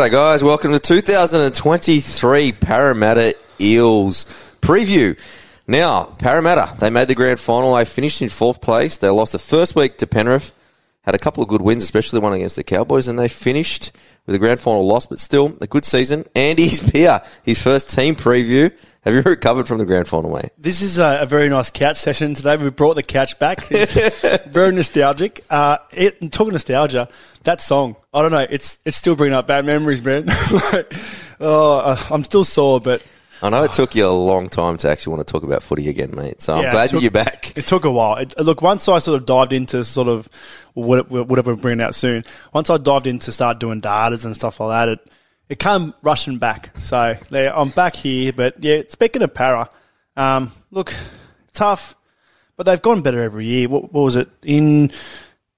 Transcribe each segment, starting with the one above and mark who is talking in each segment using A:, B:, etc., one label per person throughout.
A: G'day, guys. Welcome to 2023 Parramatta Eels preview. Now, Parramatta, they made the grand final. They finished in fourth place. They lost the first week to Penrith, had a couple of good wins, especially the one against the Cowboys, and they finished with a grand final loss, but still a good season. Andy's here, his first team preview. Have you recovered from the grand final, mate?
B: This is a, a very nice couch session today. We brought the couch back. Very nostalgic. Uh, it, talking nostalgia, that song, I don't know, it's it's still bringing up bad memories, man. like, oh, uh, I'm still sore, but
A: I know it took you a long time to actually want to talk about footy again, mate. So I'm
B: Yeah,
A: glad
B: took-
A: that you're back.
B: It took a while. It, look, once I sort of dived into sort of whatever we're bringing out soon, once I dived into start doing datas and stuff like that, it it came rushing back. So there, I'm back here. But yeah, speaking of para, um, look, tough, but they've gone better every year. What, what was it in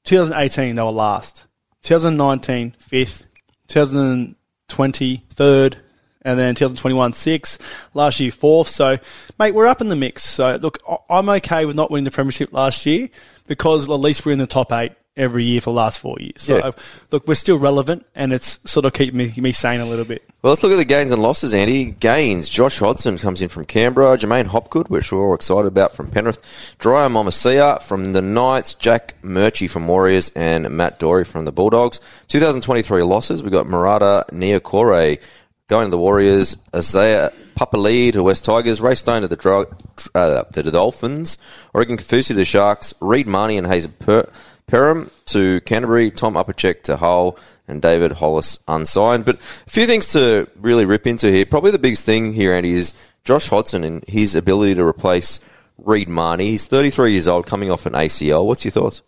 B: 2018? They were last. 2019 fifth. 2020 third and then 2021 sixth, last year fourth. So, mate, we're up in the mix. So, look, I'm okay with not winning the premiership last year because at least we're in the top eight every year for the last four years. So,
A: Yeah.
B: look, we're still relevant, and it's sort of keeping me, me sane a little bit.
A: Well, let's look at the gains and losses, Andy. Gains. Josh Hodgson comes in from Canberra. Jermaine Hopgood, which we're all excited about from Penrith. Dryer Momasia from the Knights. Jack Murchie from Warriors. And Matt Doorey from the Bulldogs. 2023 losses. We've got Marata Niukore going to the Warriors. Isaiah Papali to West Tigers. Ray Stone to the, Dro- uh, to the Dolphins. Oregon Kaufusi to the Sharks. Reed Mahoney and Hazen per- Perham to Canterbury. Tom Uppercheck to Hull and David Hollis unsigned. But a few things to really rip into here. Probably the biggest thing here, Andy, is Josh Hodgson and his ability to replace Reed Mahoney. He's 33 years old, coming off an ACL. What's your thoughts?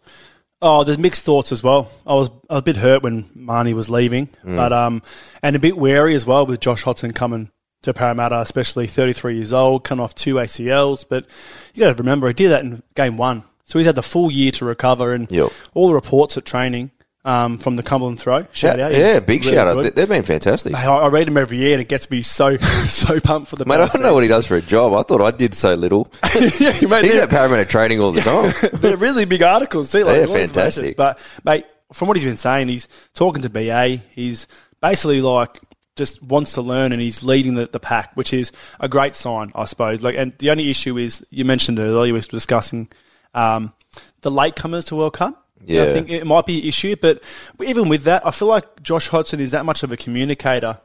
B: Oh, there's mixed thoughts as well. I was I was a bit hurt when Mahoney was leaving, but um, and a bit wary as well with Josh Hodgson coming to Parramatta, especially 33 years old, coming off two ACLs. But you got to remember, he did that in game one, so he's had the full year to recover, and
A: Yep.
B: all the reports at training um, from the Cumberland throw. Shout out,
A: yeah, big
B: really
A: shout out.
B: good.
A: They- They've been fantastic.
B: I, I read him every year, and it gets me so so pumped for the.
A: Mate, I don't know what he does for a job. I thought I did so little.
B: yeah, mate,
A: He's
B: yeah.
A: at Parramatta training all the time.
B: they're really big articles. See, like
A: They're
B: all the information.
A: fantastic.
B: But mate, from what he's been saying, he's talking to BA. He's basically like just wants to learn, and he's leading the, the pack, which is a great sign, I suppose. Like, and the only issue is you mentioned earlier. We were discussing um, the latecomers to World Cup. And I think it might be an issue, but even with that, I feel like Josh Hodgson is that much of a communicator.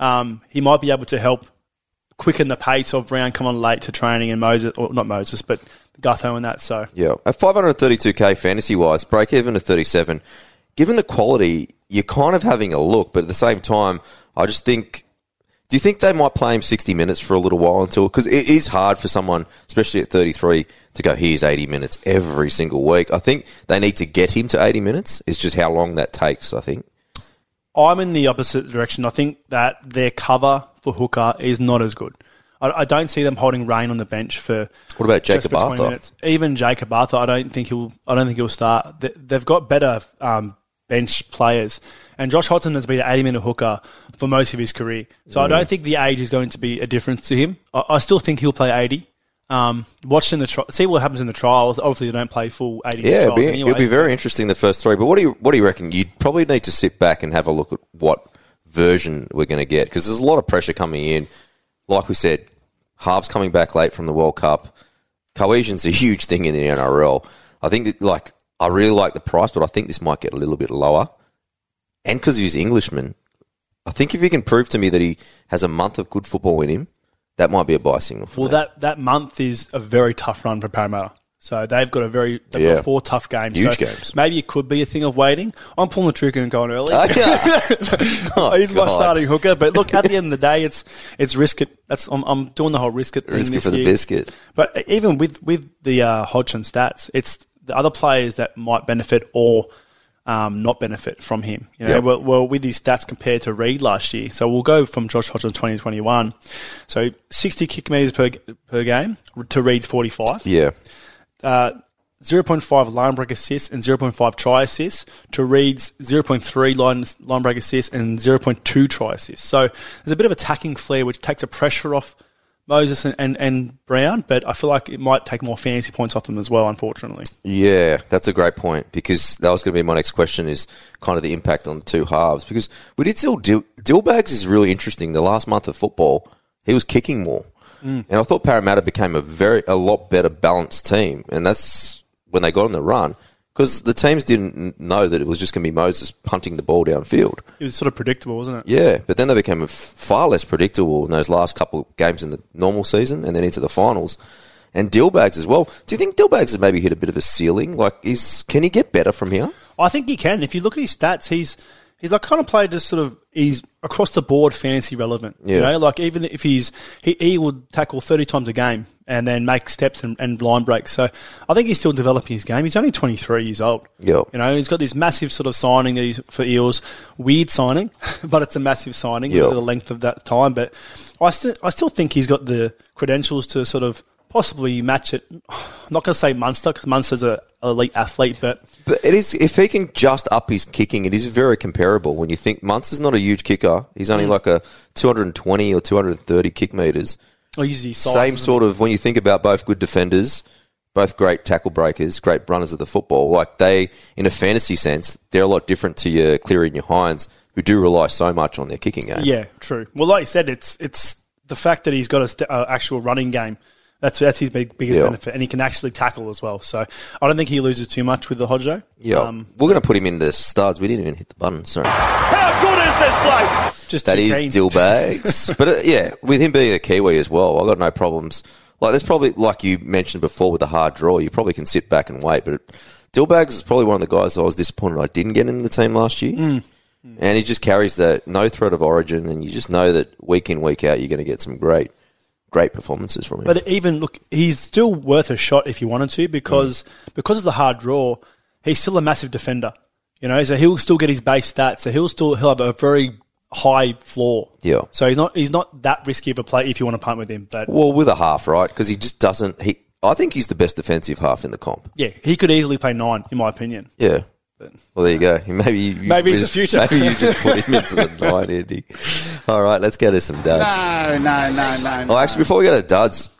B: Um, he might be able to help quicken the pace of Brown come on late to training and Moses, or not Moses, but Gutho and that. So
A: Yeah, at 532k fantasy wise, break even to 37. Given the quality, you're kind of having a look, but at the same time, I just think. Do you think they might play him 60 minutes for a little while until? Because it is hard for someone, especially at 33, to go, here's 80 minutes every single week. I think they need to get him to 80 minutes. It's just how long that takes, I think.
B: I'm in the opposite direction. I think that their cover for hooker is not as good. I, I don't see them holding rain on the bench for
A: What about Jacob Arthur?
B: minutes. Even Jacob Arthur, I don't think he'll. I don't think he'll start. They, they've got better um, bench players, and Josh Hodgson has been an 80 minute hooker for most of his career. So. I don't think the age is going to be a difference to him. I, I still think he'll play 80. Um, watch in the tri- see what happens in the trials. Obviously, they don't play full 80
A: Yeah, it'll
B: trials
A: be,
B: anyway.
A: it'll be very interesting the first three. But what do you what do you reckon? You'd probably need to sit back and have a look at what version we're going to get because there's a lot of pressure coming in. Like we said, halves coming back late from the World Cup. Cohesion's a huge thing in the NRL. I think that like I really like the price, but I think this might get a little bit lower. And because he's Englishman, I think if he can prove to me that he has a month of good football in him, that might be a buy signal for
B: Well,
A: me.
B: that, that month is a very tough run for Parramatta. So they've got a very they've
A: Yeah.
B: got four tough games.
A: Huge
B: So
A: games.
B: Maybe it could be a thing of waiting. I'm pulling the trigger and going early.
A: Oh, yeah. Oh,
B: He's my starting hooker. But look, at the end of the day, it's it's risk it. That's I'm, I'm doing the whole risk it thing
A: Risk it for the biscuit.
B: But even with with the uh, Hodgson stats, it's the other players that might benefit or um, not benefit from him. You know,
A: Yeah.
B: well, well, with his stats compared to Reed last year. So we'll go from Josh Hodgson 2021. So 60 kick meters per per game to Reed's 45.
A: Yeah.
B: Uh, 0.5 line break assists and 0.5 try assists to Reed's 0.3 line, line break assists and 0.2 try assists. So there's a bit of attacking flair which takes the pressure off Moses and, and, and Brown, but I feel like it might take more fantasy points off them as well, unfortunately.
A: Yeah, that's a great point because that was going to be my next question is kind of the impact on the two halves because we did still Dil- Dillbags is really interesting. The last month of football, he was kicking more, mm. and I thought Parramatta became a very a lot better balanced team, and that's when they got on the run because the teams didn't know that it was just going to be Moses punting the ball downfield.
B: It was sort of predictable, wasn't it?
A: Yeah, but then they became far less predictable in those last couple of games in the normal season and then into the finals. And Dillbags as well. Do you think Dillbags has maybe hit a bit of a ceiling? Like, is can he get better from here?
B: I think he can. If you look at his stats, he's he's like kind of played just sort of he's across the board fantasy relevant. You
A: Yeah.
B: know, like even if he's he, he would tackle thirty times a game and then make steps and, and line breaks. So I think he's still developing his game. He's only twenty three years old.
A: Yeah.
B: You know, he's got this massive sort of signing that for Eels. Weird signing, but it's a massive signing for the length of that time. But I still I still think he's got the credentials to sort of possibly match it. I'm not going to say Munster because Munster's a elite athlete, but
A: But it is if he can just up his kicking, it is very comparable. When you think Munster's not a huge kicker, he's only like a 220 or 230 kick meters.
B: Use size
A: Same sort of when you think about both good defenders, both great tackle breakers, great runners of the football. Like they, in a fantasy sense, they're a lot different to your Cleary and your Hynes, who do rely so much on their kicking game.
B: Yeah, true. Well, like you said, it's it's the fact that he's got a st- uh, actual running game. That's that's his big, biggest
A: Yeah.
B: benefit, and he can actually tackle as well. So I don't think he loses too much with the Hodjo.
A: Yeah,
B: um,
A: we're going to put him in the studs. We didn't even hit the button. Sorry.
C: How good is this bloke?
B: just
A: that is
B: too.
A: Dill Bags. but uh, yeah, with him being a Kiwi as well, I've got no problems. Like, there's probably, like you mentioned before with the hard draw, you probably can sit back and wait. But Dill Bags is probably one of the guys that I was disappointed I didn't get in the team last year.
B: Mm.
A: And he just carries that no threat of origin, and you just know that week in, week out, you're going to get some great, great performances from him.
B: But even look, he's still worth a shot if you wanted to because
A: Mm.
B: because of the hard draw, he's still a massive defender. You know, so he'll still get his base stats. So he'll still he'll have a very high floor.
A: Yeah.
B: So he's not he's not that risky of a play if you want to punt with him. But
A: well, with a half, right? Because he just doesn't. He, I think he's the best defensive half in the comp.
B: yeah, he could easily play nine, in my opinion.
A: Yeah. Well, there you go. Maybe you,
B: Maybe it's the future.
A: Maybe you just put him into the nine, Andy. All right, let's go to some duds.
C: No, no, no, no.
A: Oh, actually, before we go to duds,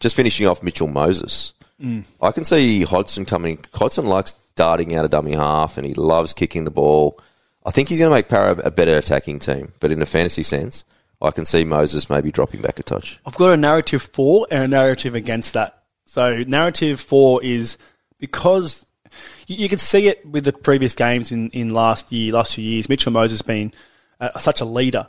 A: just finishing off Mitchell Moses.
B: Mm.
A: I can see Hodgson coming. Hodgson likes darting out a dummy half, and he loves kicking the ball. I think he's going to make Para a better attacking team, but in a fantasy sense, I can see Moses maybe dropping back a touch.
B: I've got a narrative for and a narrative against that. So narrative for is because you, you could see it with the previous games in, in last year, last few years. Mitchell Moses has been uh, such a leader,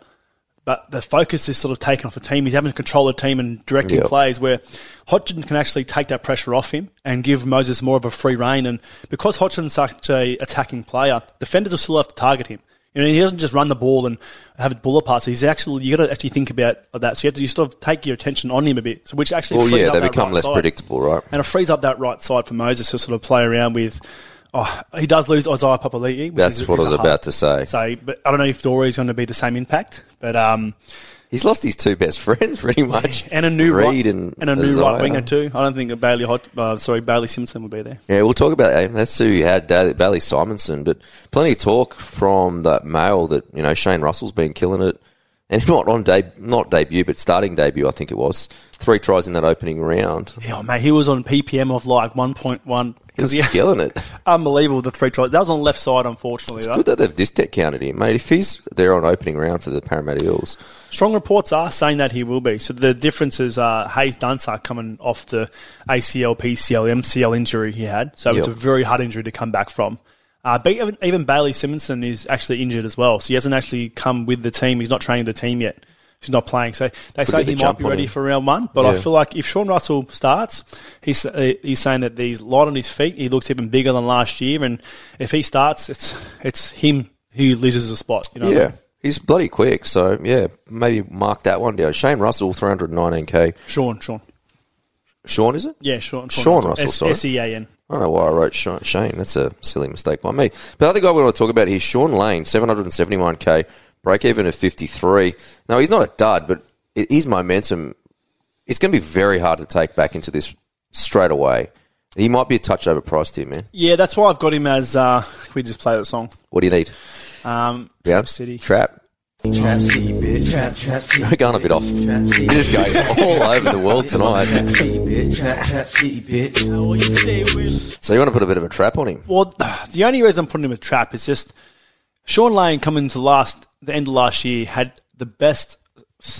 B: but the focus is sort of taken off the team. He's having to control the team and directing
A: Yep.
B: plays where Hodgson can actually take that pressure off him and give Moses more of a free reign. And because Hodgson's such a attacking player, defenders will still have to target him. You know, he doesn't just run the ball and have it bullet pass. He's actually you got to actually think about that. So you have to you sort of take your attention on him a bit, so which actually
A: Well,
B: frees
A: yeah,
B: up
A: they
B: that
A: become
B: right
A: less
B: side.
A: predictable, right?
B: and it frees up that right side for Moses to sort of play around with. Oh, he does lose Isaiah Papali'i.
A: That's
B: is-
A: what I was about to say.
B: say, but I don't know if Doorey's going to be the same impact. But um,
A: He's lost his two best friends, pretty much.
B: and a new
A: Reed
B: right
A: and,
B: and a new
A: Isaiah.
B: right winger too. I don't think Bailey Hot, uh, sorry Bailey Simonsson will be there.
A: Yeah, we'll talk about that. That's who you had Bailey Simonsson, but plenty of talk from that mail that you know Shane Russell's been killing it, and not on de- not debut, but starting debut, I think it was three tries in that opening round.
B: Yeah, oh, mate, he was on PPM of like one point one Because he
A: killing it.
B: unbelievable the three tries. That was on the left side, unfortunately. though.
A: Good that they've discount counted him, mate. If he's there on opening round for the Parramatta Eels,
B: Strong reports are saying that he will be. So the differences are Haze Dunster coming off the ACL, PCL, MCL injury he had. So it's a very hard injury to come back from. Uh, but even, even Bailey Simonsson is actually injured as well. So he hasn't actually come with the team. He's not training the team yet. He's not playing. So they say he might be ready for round one. But I feel like if Sean Russell starts, he's uh, he's saying that he's light on his feet. He looks even bigger than last year. And if he starts, it's it's him who loses a spot. You know I
A: yeah,
B: mean?
A: he's bloody quick. So yeah, maybe mark that one down. Shane Russell, three hundred nineteen k.
B: Sean, Sean.
A: Sean, is it?
B: Yeah, Sean.
A: Sean Russell, sorry.
B: S E A N.
A: I don't know why I wrote Sha- Shane. That's a silly mistake by me. But the other guy we want to talk about here, Sean Lane, 771k, break even of 53. Now, he's not a dud, but his momentum, it's going to be very hard to take back into this straight away. He might be a touch overpriced here, man.
B: Yeah, that's why I've got him as. Uh, we just play the song.
A: What do you need?
B: Um,
A: Yeah,
B: Trap City.
A: Trap.
D: Trap city, bitch. Trap, trap city.
A: We're going a bit off.
D: Trap city.
A: You're just going all over the world tonight.
D: Trap city, bitch. Trap, trap city, bitch.
A: So you want to put a bit of a trap on him?
B: Well, the only reason I'm putting him a trap is just Sean Lane coming to last the end of last year had the best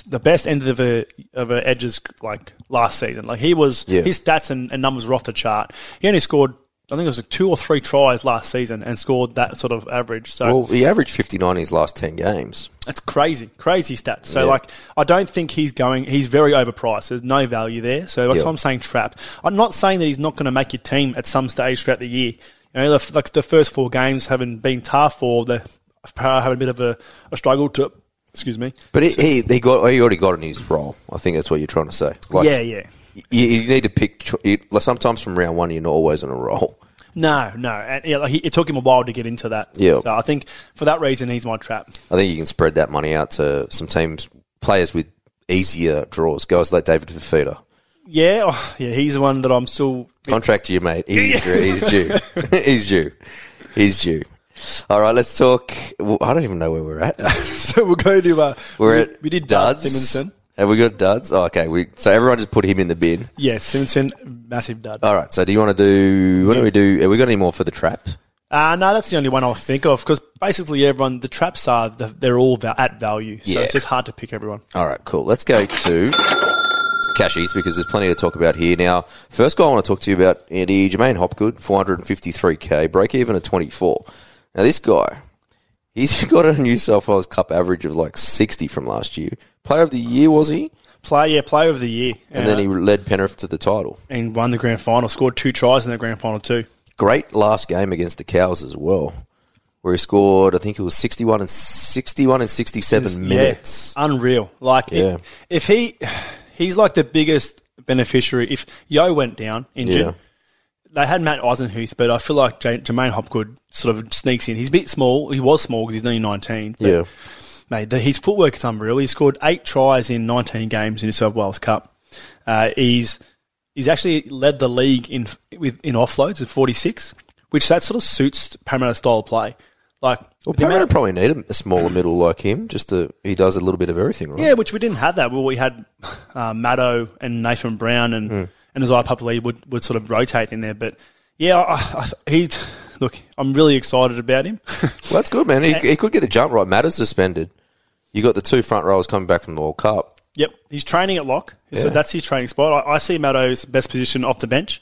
B: the best end of a of a edges like last season. Like he was
A: Yeah.
B: his stats and, and numbers were off the chart. He only scored I think it was like two or three tries last season and scored that sort of average. So
A: Well, he averaged 59 in his last 10 games.
B: That's crazy, crazy stats. So,
A: Yeah.
B: like, I don't think he's going. He's very overpriced. There's no value there. So that's
A: Yeah.
B: why I'm saying trap. I'm not saying that he's not going to make your team at some stage throughout the year. You know, the, like the first four games haven't been tough, or the having a bit of a, a struggle to. Excuse me.
A: But he, he, he got he already got in his role. I think that's what you're trying to say. Like,
B: yeah, yeah.
A: You, you need to pick. You, like sometimes from round one, you're not always on a roll.
B: No, no. And, yeah, like, he, it took him a while to get into that.
A: Yeah.
B: So I think for that reason, he's my trap.
A: I think you can spread that money out to some teams, players with easier draws. Guys like David Fifita.
B: Yeah, oh, yeah. He's the one that I'm still.
A: Contract to you, mate. He's, he's due. he's due. He's due. All right, let's talk. well, I don't even know where we're at.
B: so we'll go to. Uh,
A: We're
B: we,
A: at
B: we did
A: Duds.
B: Simonsson.
A: Have we got duds? Oh, okay. We, so everyone just put him in the bin.
B: Yes, Simonsson, massive dud.
A: All right. So do you want to do? What do we do? Have we got any more for the trap?
B: Uh, no, that's the only one I'll think of because basically everyone, the traps are, they're all at value. So
A: Yeah.
B: it's just hard to pick everyone.
A: All right, cool. Let's go to cashies because there's plenty to talk about here. Now, first guy I want to talk to you about, Andy Jermaine Hopgood, 453k, break even at 24. Now, this guy, he's got a New South Wales Cup average of like 60 from last year. Player of the year was he?
B: Play, yeah, player of the year.
A: And then he led Penrith to the title.
B: and won the grand final, scored two tries in the grand final too.
A: Great last game against the Cows as well, where he scored. I think it was 61 and 61 and 67 minutes.
B: Yeah, unreal. Like, if- if, he, he's like the biggest beneficiary. If Yo went down injured,
A: Yeah.
B: They had Matt Eisenhuth, but I feel like J- Jermaine Hopgood sort of sneaks in. He's a bit small. He was small because he's only 19. but
A: Yeah.
B: Mate, the, his footwork is unreal. He scored eight tries in 19 games in the South Wales Cup. Uh, he's he's actually led the league in with in offloads at 46, which that sort of suits Parramatta style of play. Like,
A: Well, Parramatta probably need a, a smaller middle like him. Just to, he does a little bit of everything, right?
B: yeah, which we didn't have that. Well, we had uh, Maddo and Nathan Brown and
A: Hmm.
B: And Isaiah Papali would would sort of rotate in there. But yeah, I, I, he look, I'm really excited about him.
A: Well, that's good, man. He, he could get the jump right. Matters suspended. You got the two front rows coming back from the World Cup.
B: Yep, he's training at lock, so that's his training spot. I, I see Maddo's best position off the bench.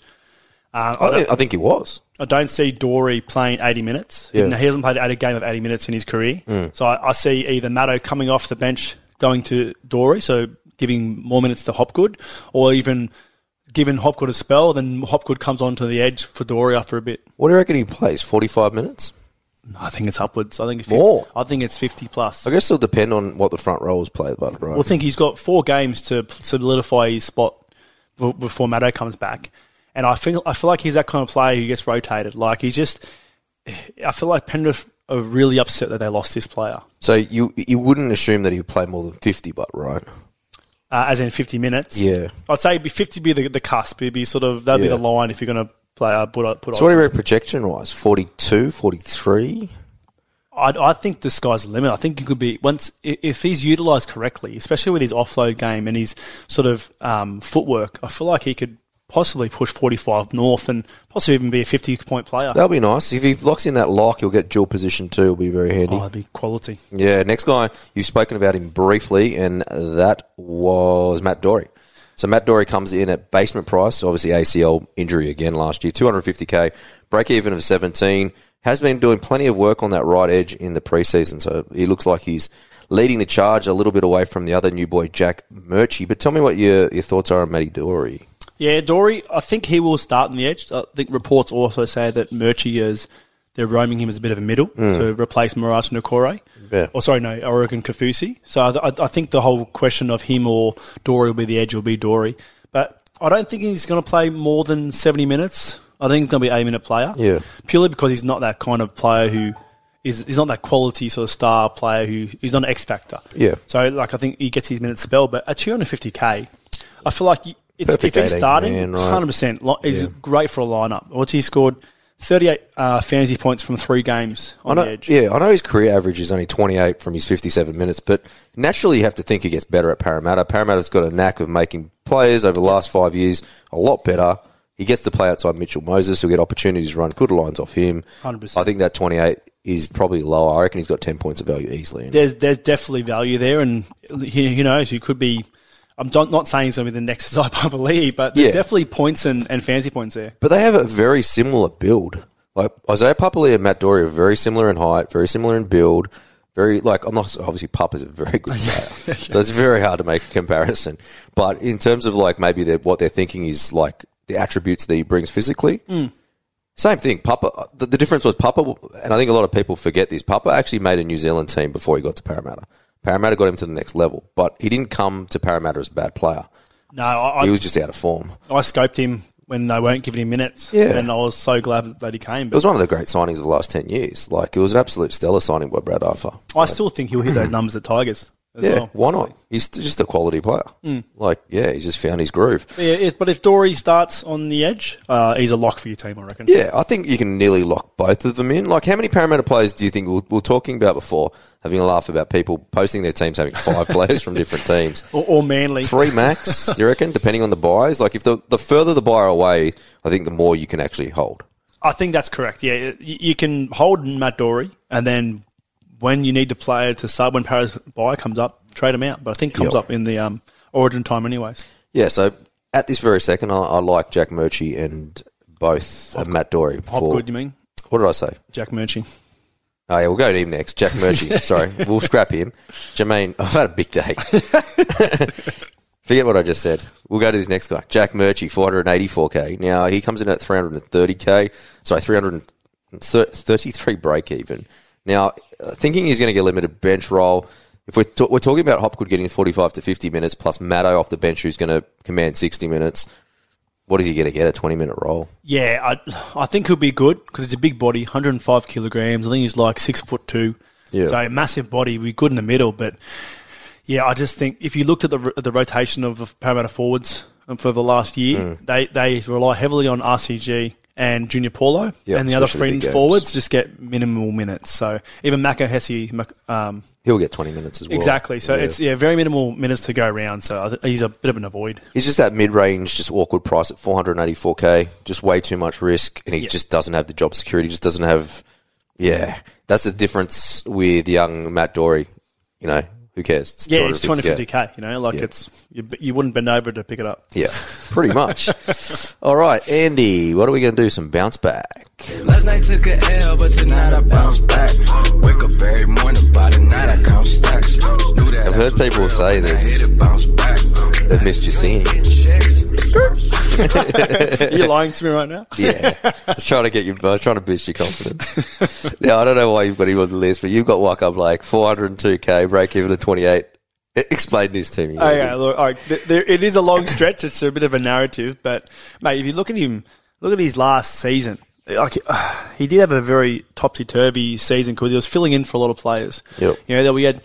B: Uh, I,
A: I think, I think he was.
B: I don't see Doorey playing 80 minutes.
A: Yeah.
B: He hasn't played a game of 80 minutes in his career. So I, I see either Maddo coming off the bench, going to Doorey, so giving more minutes to Hopgood, or even giving Hopgood a spell, then Hopgood comes onto the edge for Doorey after a bit.
A: What do you reckon he plays? 45 minutes?
B: I think it's upwards. I think it's
A: More?
B: 50, I think it's 50 plus.
A: I guess it'll depend on what the front rows play, but right.
B: Well, I think he's got four games to solidify his spot before Maddo comes back. And I feel I feel like he's that kind of player who gets rotated. Like he's just, I feel like Penrith are really upset that they lost this player,
A: so you you wouldn't assume that he would play more than 50, but right?
B: Uh, as in fifty minutes.
A: Yeah.
B: I'd say it'd be fifty be the, the cusp. It'd be sort of that'd be the line if you're going to play. Uh, put put.
A: So what do you reckon projection wise? 42, 43?
B: I, I think the sky's the limit. I think he could be once if he's utilised correctly, especially with his offload game and his sort of um, footwork. I feel like he could possibly push 45 north and possibly even be a 50 point player.
A: That'll be nice. If he locks in that lock, he'll get dual position too. It'll be very handy.
B: Oh, that'd be quality.
A: Yeah, next guy, you've spoken about him briefly, and that was Matt Doorey. So Matt Doorey comes in at basement price, obviously ACL injury again last year, 250k, break even of 17. Has been doing plenty of work on that right edge in the preseason, so he looks like he's leading the charge a little bit away from the other new boy, Jack Murchie. But tell me what your, your thoughts are on Matty Doorey.
B: Yeah, Doorey, I think he will start in the edge. I think reports also say that Murchie is they're roaming him as a bit of a middle hmm. to replace Marata Niukore.
A: Yeah.
B: Or sorry, no, Oregon Kaufusi. So I, I- think the whole question of him or Doorey will be the edge will be Doorey. But I don't think he's going to play more than 70 minutes. I think he's going to be a minute player.
A: Yeah.
B: Purely because he's not that kind of player who is he's not that quality sort of star player who he's not an X factor.
A: Yeah.
B: So like I think he gets his minutes spell, but at 250k, I feel like it's, if he's starting,
A: man, right.
B: hundred percent, is
A: Yeah.
B: great for a lineup. What's he scored? 38 uh, fantasy points from three games on
A: know,
B: the edge.
A: Yeah, I know his career average is only 28 from his 57 minutes, but naturally you have to think he gets better at Parramatta. Parramatta's got a knack of making players over the last five years a lot better. He gets to play outside Mitchell Moses. He'll get opportunities to run good lines off him.
B: 100%.
A: I think that 28 is probably lower. I reckon he's got 10 points of value easily.
B: There's there's definitely value there, and he, who knows, you could be. I'm not, not saying he's going to be the next Zypapa Lee, but there's
A: Yeah.
B: definitely points and, and fancy points there.
A: But they have a very similar build. Like Isaiah Papali and Matt Doorey are very similar in height, very similar in build. Very like I'm not obviously Papa's a very good player, so it's very hard to make a comparison. But in terms of like maybe they're, what they're thinking is like the attributes that he brings physically. Hmm. Same thing. Papa. The, the difference was Papa, and I think a lot of people forget this. Papa actually made a New Zealand team before he got to Parramatta. Parramatta got him to the next level, but he didn't come to Parramatta as a bad player.
B: No, I,
A: He was just out of form.
B: I scoped him when they weren't giving him minutes,
A: Yeah.
B: and I was so glad that he came.
A: It was one of the great signings of the last 10 years. Like, it was an absolute stellar signing by Brad Arthur.
B: I still think he'll hit those numbers at Tigers.
A: Yeah,
B: well.
A: why not? He's just a quality player. Like, yeah, he's just found his groove.
B: But, yeah, if, but if Doorey starts on the edge, uh, he's a lock for your team, I reckon.
A: Yeah, I think you can nearly lock both of them in. Like, how many Parramatta players do you think we we were talking about before, having a laugh about people posting their teams having five players from different teams?
B: Or, or Manly.
A: Three max, do you reckon, depending on the buys? Like, if the, the further the buyer away, I think the more you can actually hold.
B: I think that's correct. Yeah, you can hold Matt Doorey, and then when you need to play to sub, when Paris buy comes up, trade him out. But I think comes
A: Yep.
B: up in the um, Origin time, anyways.
A: Yeah, so at this very second, I, I like Jack Murchie and both uh, Matt Doorey. For,
B: Hopgood, you mean?
A: What did I say?
B: Jack Murchie.
A: Oh yeah, we'll go to him next. Jack Murchie. Sorry, we'll scrap him. Jermaine, I've had a big day. Forget what I just said. We'll go to this next guy. Jack Murchie, 484k. Now he comes in at 330k. Sorry, 333 break even. Now, uh, thinking he's going to get limited bench role. If we're, we're talking about Hopgood getting 45 to 50 minutes plus Matto off the bench who's going to command 60 minutes, what is he going to get? A 20 minute role?
B: Yeah, I, I think he'll be good because it's a big body, 105 kilograms. I think he's like six foot two.
A: Yeah.
B: So a massive body, be good in the middle. But yeah, I just think if you looked at the the rotation of Parramatta forwards for the last year,
A: Mm.
B: they they rely heavily on RCG and Junior Paulo,
A: Yeah,
B: and the other
A: the
B: fringe forwards just get minimal minutes. So even Maka Hesse, um,
A: He'll get 20 minutes as well.
B: exactly. So
A: Yeah.
B: it's yeah, very minimal minutes to go around. So he's a bit of an avoid.
A: He's just that mid-range, just awkward price at 484k. Just way too much risk, and he
B: Yeah.
A: just doesn't have the job security. Just doesn't have. Yeah, that's the difference with young Matt Doorey. You know, who cares? It's
B: Yeah, it's
A: 250K.
B: 250k. You know, like
A: Yeah.
B: it's you, you wouldn't bend over to pick it up.
A: Yeah, pretty much. All right, Andy, what are we going to do? Some bounce back.
E: Last night took a L, but tonight I bounce back. Wake up every morning, by the night I count stacks. Knew that
A: I've heard people
E: real
A: say that
E: hit it, bounce back.
A: They've missed you singing.
B: Are you lying to me right now?
A: Yeah, I was trying to get you. I was trying to boost your confidence. now I don't know why you've got him on the list, but you've got Waqa Blake 402k, break even at 28. E- Explain this to me.
B: Oh, okay, look, all right, there, it is a long stretch. It's a bit of a narrative, but mate, if you look at him, look at his last season. Like he did have a very topsy turvy season because he was filling in for a lot of players.
A: Yep.
B: You know, that we had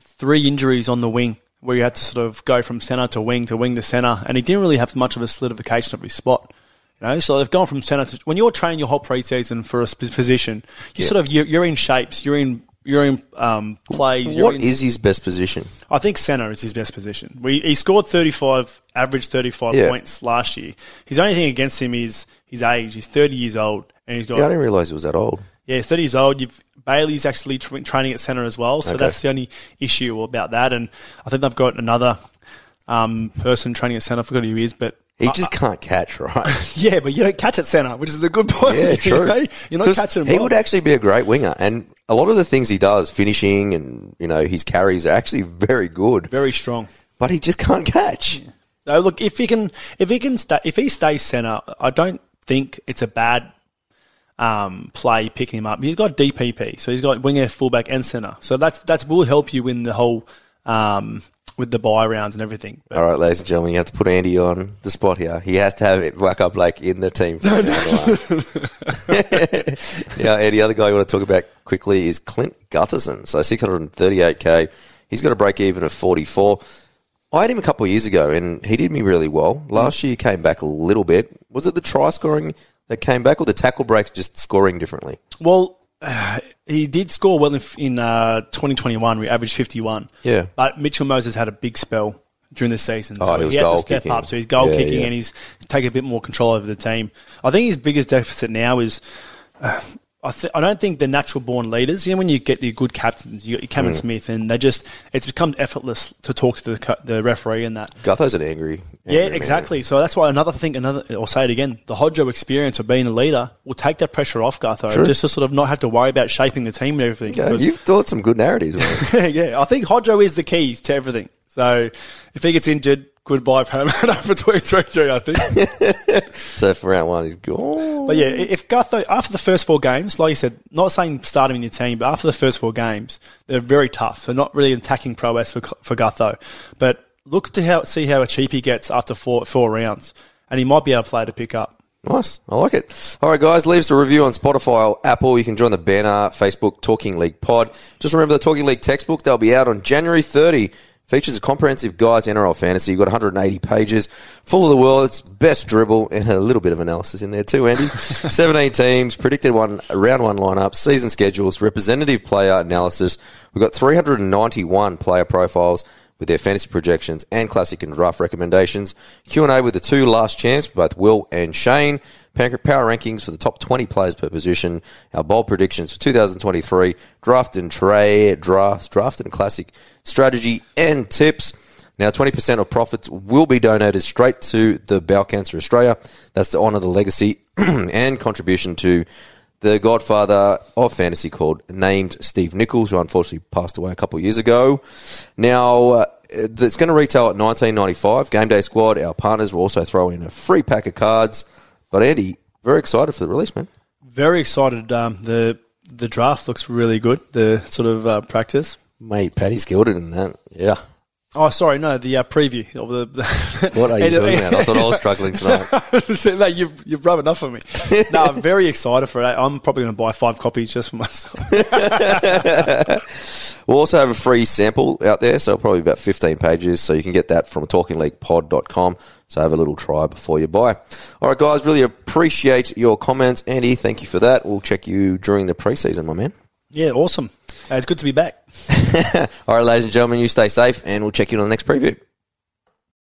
B: three injuries on the wing where you had to sort of go from centre to wing to wing to centre, and he didn't really have much of a solidification of his spot. You know, so they've gone from centre to when you're training your whole preseason for a position, you sort of you're, you're in shapes, you're in you're in um, plays. You're
A: What
B: in,
A: is his best position?
B: I think centre is his best position. We, he scored 35, average 35
A: Yeah.
B: points last year. His only thing against him is his age. He's 30 years old, and he's got
A: Yeah, I didn't realise he was that old.
B: yeah, he's 30 years old. You've, Bailey's actually tra- training at centre as well, so
A: Okay.
B: that's the only issue about that. And I think they've got another um, person training at centre. I forgot who he is, but
A: He just can't catch, right?
B: yeah, but you don't catch at centre, which is the good point.
A: Yeah,
B: You
A: true.
B: know? You're not catching.
A: He would actually be a great winger, and a lot of the things he does, finishing and you know his carries, are actually very good.
B: very strong.
A: But he just can't catch.
B: No, look, if he can, if he can stay, if he stays centre, I don't think it's a bad um, play picking him up. He's got DPP, so he's got winger, fullback, and centre. So that's that will help you in the whole um, with the buy rounds and everything. But
A: All right, ladies and gentlemen, you have to put Andy on the spot here. He has to have it like in the team. now, Andy, the other guy you want to talk about quickly is Clint Gutherson. So 638k. He's got a break even of 44. I had him a couple of years ago, and he did me really well. Last year, he came back a little bit. Was it the try scoring? That came back, or the tackle breaks just scoring differently?
B: Well, he did score well in, in uh, 2021. We averaged 51.
A: Yeah.
B: But Mitchell Moses had a big spell during the season. So
A: Oh, he was
B: had to step
A: kicking.
B: up. So he's goal
A: Yeah,
B: kicking
A: yeah.
B: and he's taking a bit more control over the team. I think his biggest deficit now is. Uh, I, th- I don't think the natural born leaders, you know, when you get the good captains, you got your
A: Mm.
B: Cameron Smith, and they just, it's become effortless to talk to the, co- the referee and that.
A: Gutho's an angry.
B: Yeah,
A: angry man.
B: exactly. So that's why another thing, another, I'll say it again, the Hodjo experience of being a leader will take that pressure off Gutho,
A: True.
B: just to sort of not have to worry about shaping the team and everything.
A: Yeah, you've thought some good narratives.
B: yeah, I think Hodjo is the key to everything. So if he gets injured, goodbye Parramatta for 2023, I think.
A: so for round one, he's gone.
B: but yeah, if Gutho, after the first four games, like you said, not saying start him in your team, but after the first four games, they're very tough. So not really attacking prowess for, for Gutho. But look to how, see how cheap he gets after four, four rounds. And he might be able to play to pick up.
A: Nice. I like it. All right, guys, leave us a review on Spotify or Apple. You can join the banner, Facebook, Talking League Pod. Just remember the Talking League textbook. They'll be out on January 30. Features a comprehensive guide to NRL fantasy. You've got 180 pages, full of the world's best dribble, and a little bit of analysis in there too, Andy. 17 teams, predicted one round one lineup, season schedules, representative player analysis. We've got 391 player profiles with their fantasy projections and classic and draft recommendations. Q&A with the two last champs, both Will and Shane. Power power rankings for the top 20 players per position. Our bold predictions for 2023. Draft and trade, draft, draft and classic strategy and tips. Now, 20% of profits will be donated straight to the Bowel Cancer Australia. That's to honour the legacy and contribution to the godfather of fantasy called named Steve Nichols, who unfortunately passed away a couple of years ago. Now, uh, it's going to retail at 19.95. Game Day Squad, our partners will also throw in a free pack of cards. But Andy, very excited for the release, man.
B: Very excited. Um, the the draft looks really good. The sort of uh, practice.
A: Mate, Paddy's gilded in that. Yeah.
B: Oh, sorry, no, the uh, preview of the. the
A: What are you doing, man? I thought I was struggling tonight.
B: So, no, you've you've rubbed enough for me. no, I'm very excited for it. I'm probably going to buy five copies just for myself.
A: We'll also have a free sample out there, so probably about 15 pages. So you can get that from talkingleaguepod.com. So have a little try before you buy. All right, guys, really appreciate your comments. Andy, thank you for that. We'll check you during the preseason, my man.
B: yeah, awesome. It's good to be back.
A: All right, ladies and gentlemen, you stay safe, and we'll check you on the next preview.